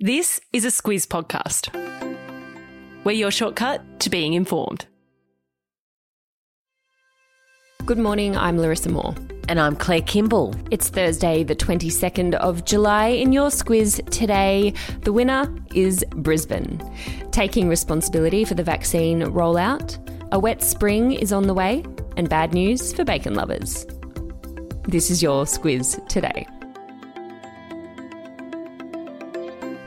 This is a Squiz podcast. We're your shortcut to being informed. Good morning, I'm Larissa Moore. And I'm Claire Kimball. It's Thursday, the 22nd of July. In your Squiz today, the winner is Brisbane. Taking responsibility for the vaccine rollout, a wet spring is on the way, and bad news for bacon lovers. This is your Squiz today.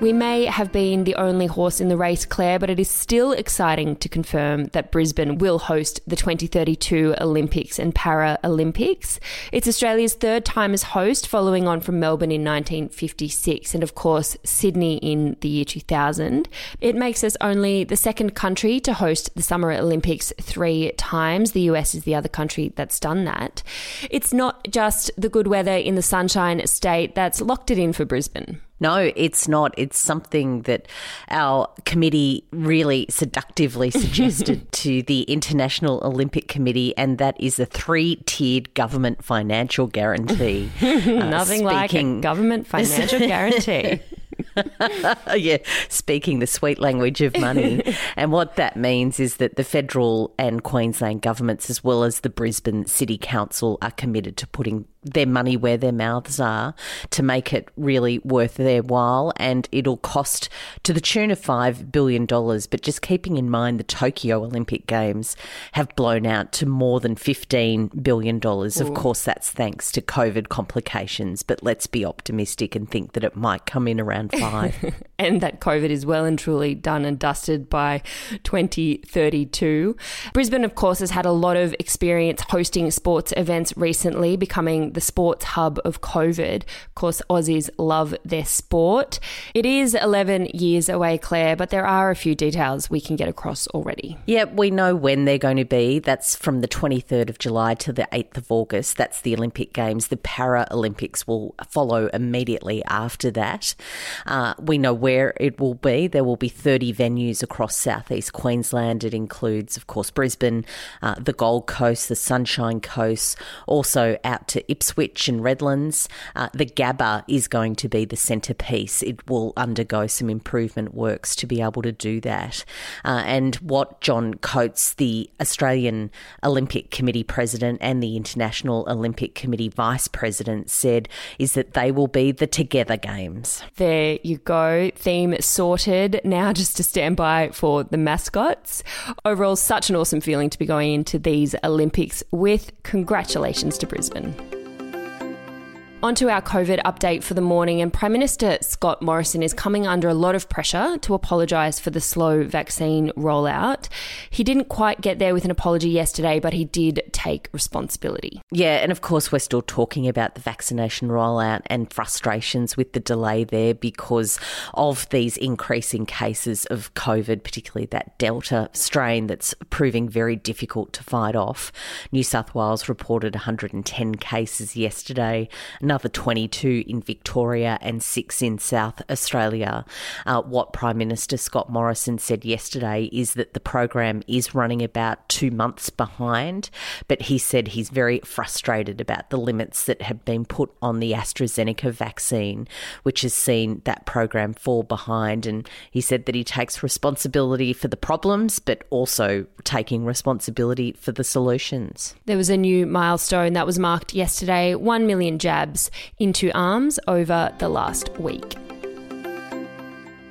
We may have been the only horse in the race, Claire, but it is still exciting to confirm that Brisbane will host the 2032 Olympics and Paralympics. It's Australia's third time as host, following on from Melbourne in 1956 and, of course, Sydney in the year 2000. It makes us only the second country to host the Summer Olympics three times. The US is the other country that's done that. It's not just the good weather in the Sunshine State that's locked it in for Brisbane. No, it's not. It's something that our committee really seductively suggested to the International Olympic Committee, and that is a three tiered government financial guarantee. Uh, Nothing like a government financial guarantee. yeah, speaking the sweet language of money. and what that means is that the federal and Queensland governments, as well as the Brisbane City Council, are committed to putting their money where their mouths are to make it really worth their while. And it'll cost to the tune of $5 billion. But just keeping in mind the Tokyo Olympic Games have blown out to more than $15 billion. Ooh. Of course, that's thanks to COVID complications. But let's be optimistic and think that it might come in around five. and that COVID is well and truly done and dusted by 2032. Brisbane, of course, has had a lot of experience hosting sports events recently, becoming the sports hub of COVID. Of course, Aussies love their sport. It is 11 years away, Claire, but there are a few details we can get across already. Yeah, we know when they're going to be. That's from the 23rd of July to the 8th of August. That's the Olympic Games. The Paralympics will follow immediately after that. Uh, we know where it will be. There will be 30 venues across southeast Queensland. It includes, of course, Brisbane, uh, the Gold Coast, the Sunshine Coast, also out to Ipswich Ipswich and Redlands. Uh, the Gabba is going to be the centrepiece. It will undergo some improvement works to be able to do that. Uh, and what John Coates, the Australian Olympic Committee president and the International Olympic Committee vice president, said is that they will be the Together Games. There you go. Theme sorted. Now just to stand by for the mascots. Overall, such an awesome feeling to be going into these Olympics with. Congratulations to Brisbane. Onto our COVID update for the morning, and Prime Minister Scott Morrison is coming under a lot of pressure to apologise for the slow vaccine rollout. He didn't quite get there with an apology yesterday, but he did take responsibility. Yeah, and of course, we're still talking about the vaccination rollout and frustrations with the delay there because of these increasing cases of COVID, particularly that Delta strain that's proving very difficult to fight off. New South Wales reported 110 cases yesterday another 22 in Victoria and six in South Australia. Uh, what Prime Minister Scott Morrison said yesterday is that the program is running about two months behind, but he said he's very frustrated about the limits that have been put on the AstraZeneca vaccine, which has seen that program fall behind. And he said that he takes responsibility for the problems, but also taking responsibility for the solutions. There was a new milestone that was marked yesterday 1 million jabs into arms over the last week.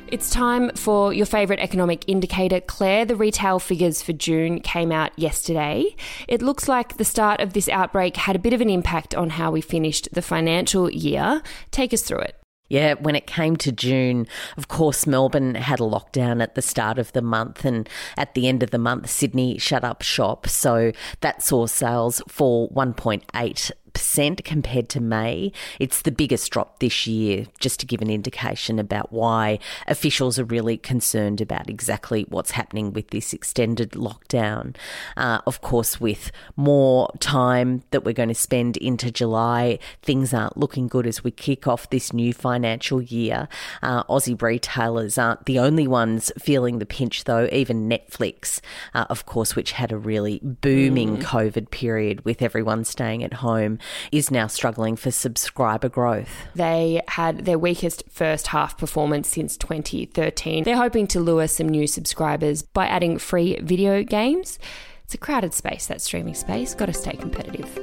It's time for your favourite economic indicator, Claire. The retail figures for June came out yesterday. It looks like the start of this outbreak had a bit of an impact on how we finished the financial year. Take us through it. Yeah, when it came to June, of course, Melbourne had a lockdown at the start of the month, and at the end of the month, Sydney shut up shop. So that saw sales fall 1.8 percent compared to May. It's the biggest drop this year, just to give an indication about why officials are really concerned about exactly what's happening with this extended lockdown. Uh, of course, with more time that we're going to spend into July, things aren't looking good as we kick off this new financial year. Uh, Aussie retailers aren't the only ones feeling the pinch, though. Even Netflix, uh, of course, which had a really booming mm. COVID period with everyone staying at home, is now struggling for subscriber growth. They had their weakest first half performance since 2013. They're hoping to lure some new subscribers by adding free video games. It's a crowded space, that streaming space. Got to stay competitive.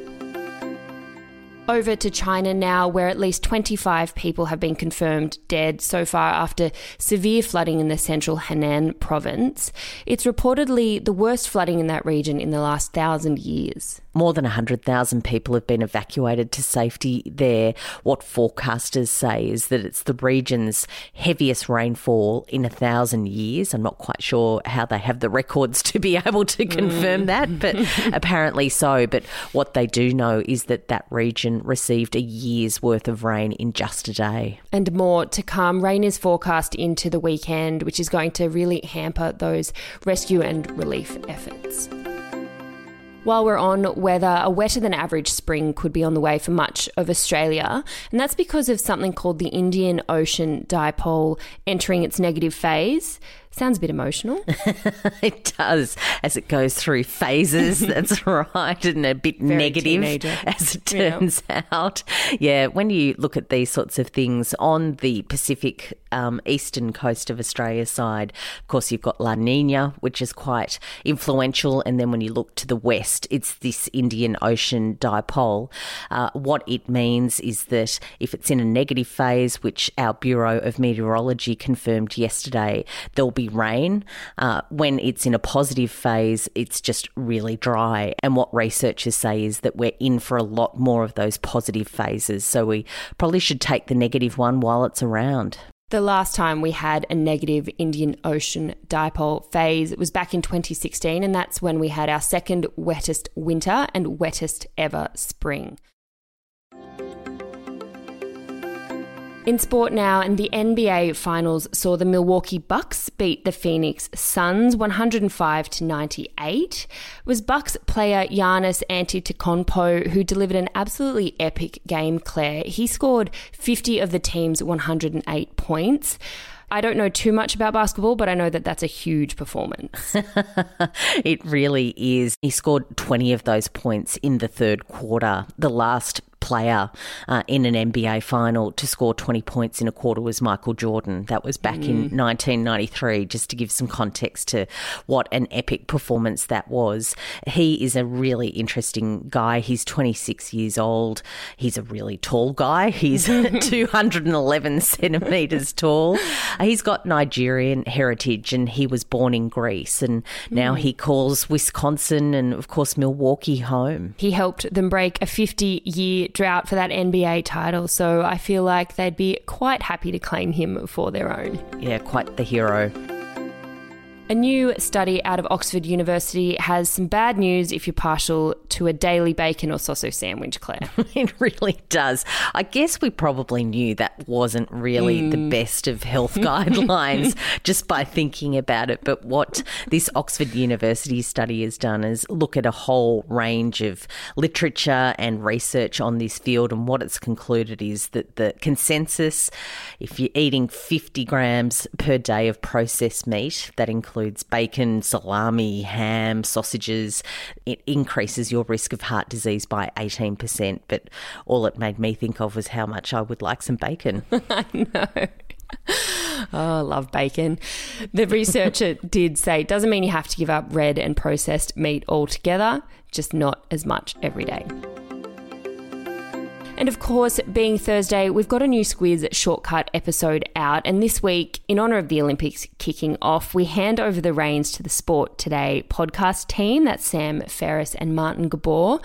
Over to China now, where at least 25 people have been confirmed dead so far after severe flooding in the central Henan province. It's reportedly the worst flooding in that region in the last thousand years. More than 100,000 people have been evacuated to safety there. What forecasters say is that it's the region's heaviest rainfall in a thousand years. I'm not quite sure how they have the records to be able to confirm mm. that, but apparently so. But what they do know is that that region received a year's worth of rain in just a day. And more to come. Rain is forecast into the weekend, which is going to really hamper those rescue and relief efforts. While we're on weather, a wetter than average spring could be on the way for much of Australia, and that's because of something called the Indian Ocean Dipole entering its negative phase. Sounds a bit emotional. it does, as it goes through phases. That's right, and a bit Very negative, teenager. as it turns out. Yeah, when you look at these sorts of things on the Pacific um, eastern coast of Australia side, of course, you've got La Nina, which is quite influential, and then when you look to the west, it's this Indian Ocean dipole. Uh, what it means is that if it's in a negative phase, which our Bureau of Meteorology confirmed yesterday, there'll be rain. Uh, when it's in a positive phase, it's just really dry. And what researchers say is that we're in for a lot more of those positive phases. So we probably should take the negative one while it's around. The last time we had a negative Indian Ocean dipole phase was back in 2016, and that's when we had our second wettest winter and wettest ever spring. In sport now, and the NBA Finals saw the Milwaukee Bucks beat the Phoenix Suns 105 to 98. It was Bucks player Giannis Antetokounmpo who delivered an absolutely epic game. Claire, he scored 50 of the team's 108 points. I don't know too much about basketball, but I know that that's a huge performance. it really is. He scored 20 of those points in the third quarter. The last player uh, in an NBA final to score 20 points in a quarter was Michael Jordan. That was back mm. in 1993, just to give some context to what an epic performance that was. He is a really interesting guy. He's 26 years old. He's a really tall guy. He's 211 centimetres tall. He's got Nigerian heritage and he was born in Greece and now mm. he calls Wisconsin and, of course, Milwaukee home. He helped them break a 50 year drought for that NBA title, so I feel like they'd be quite happy to claim him for their own. Yeah, quite the hero. A new study out of Oxford University has some bad news if you're partial to a daily bacon or sausage sandwich, Claire. it really does. I guess we probably knew that wasn't really mm. the best of health guidelines just by thinking about it. But what this Oxford University study has done is look at a whole range of literature and research on this field. And what it's concluded is that the consensus, if you're eating 50 grams per day of processed meat, that includes includes bacon, salami, ham, sausages. It increases your risk of heart disease by 18%. But all it made me think of was how much I would like some bacon. I know. Oh, I love bacon. The researcher did say it doesn't mean you have to give up red and processed meat altogether, just not as much every day. And of course, being Thursday, we've got a new Squiz shortcut episode out. And this week, in honour of the Olympics kicking off, we hand over the reins to the Sport Today podcast team. That's Sam Ferris and Martin Gabor.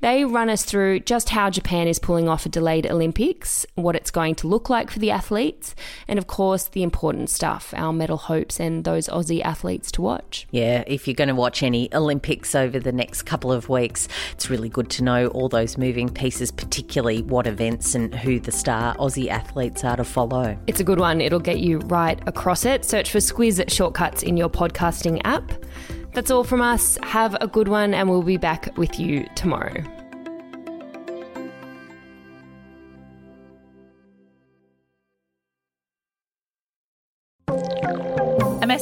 They run us through just how Japan is pulling off a delayed Olympics, what it's going to look like for the athletes, and of course, the important stuff, our medal hopes and those Aussie athletes to watch. Yeah, if you're going to watch any Olympics over the next couple of weeks, it's really good to know all those moving pieces, particularly what events and who the star Aussie athletes are to follow. It's a good one. It'll get you right across it. Search for Squiz Shortcuts in your podcasting app. That's all from us. Have a good one, and we'll be back with you tomorrow.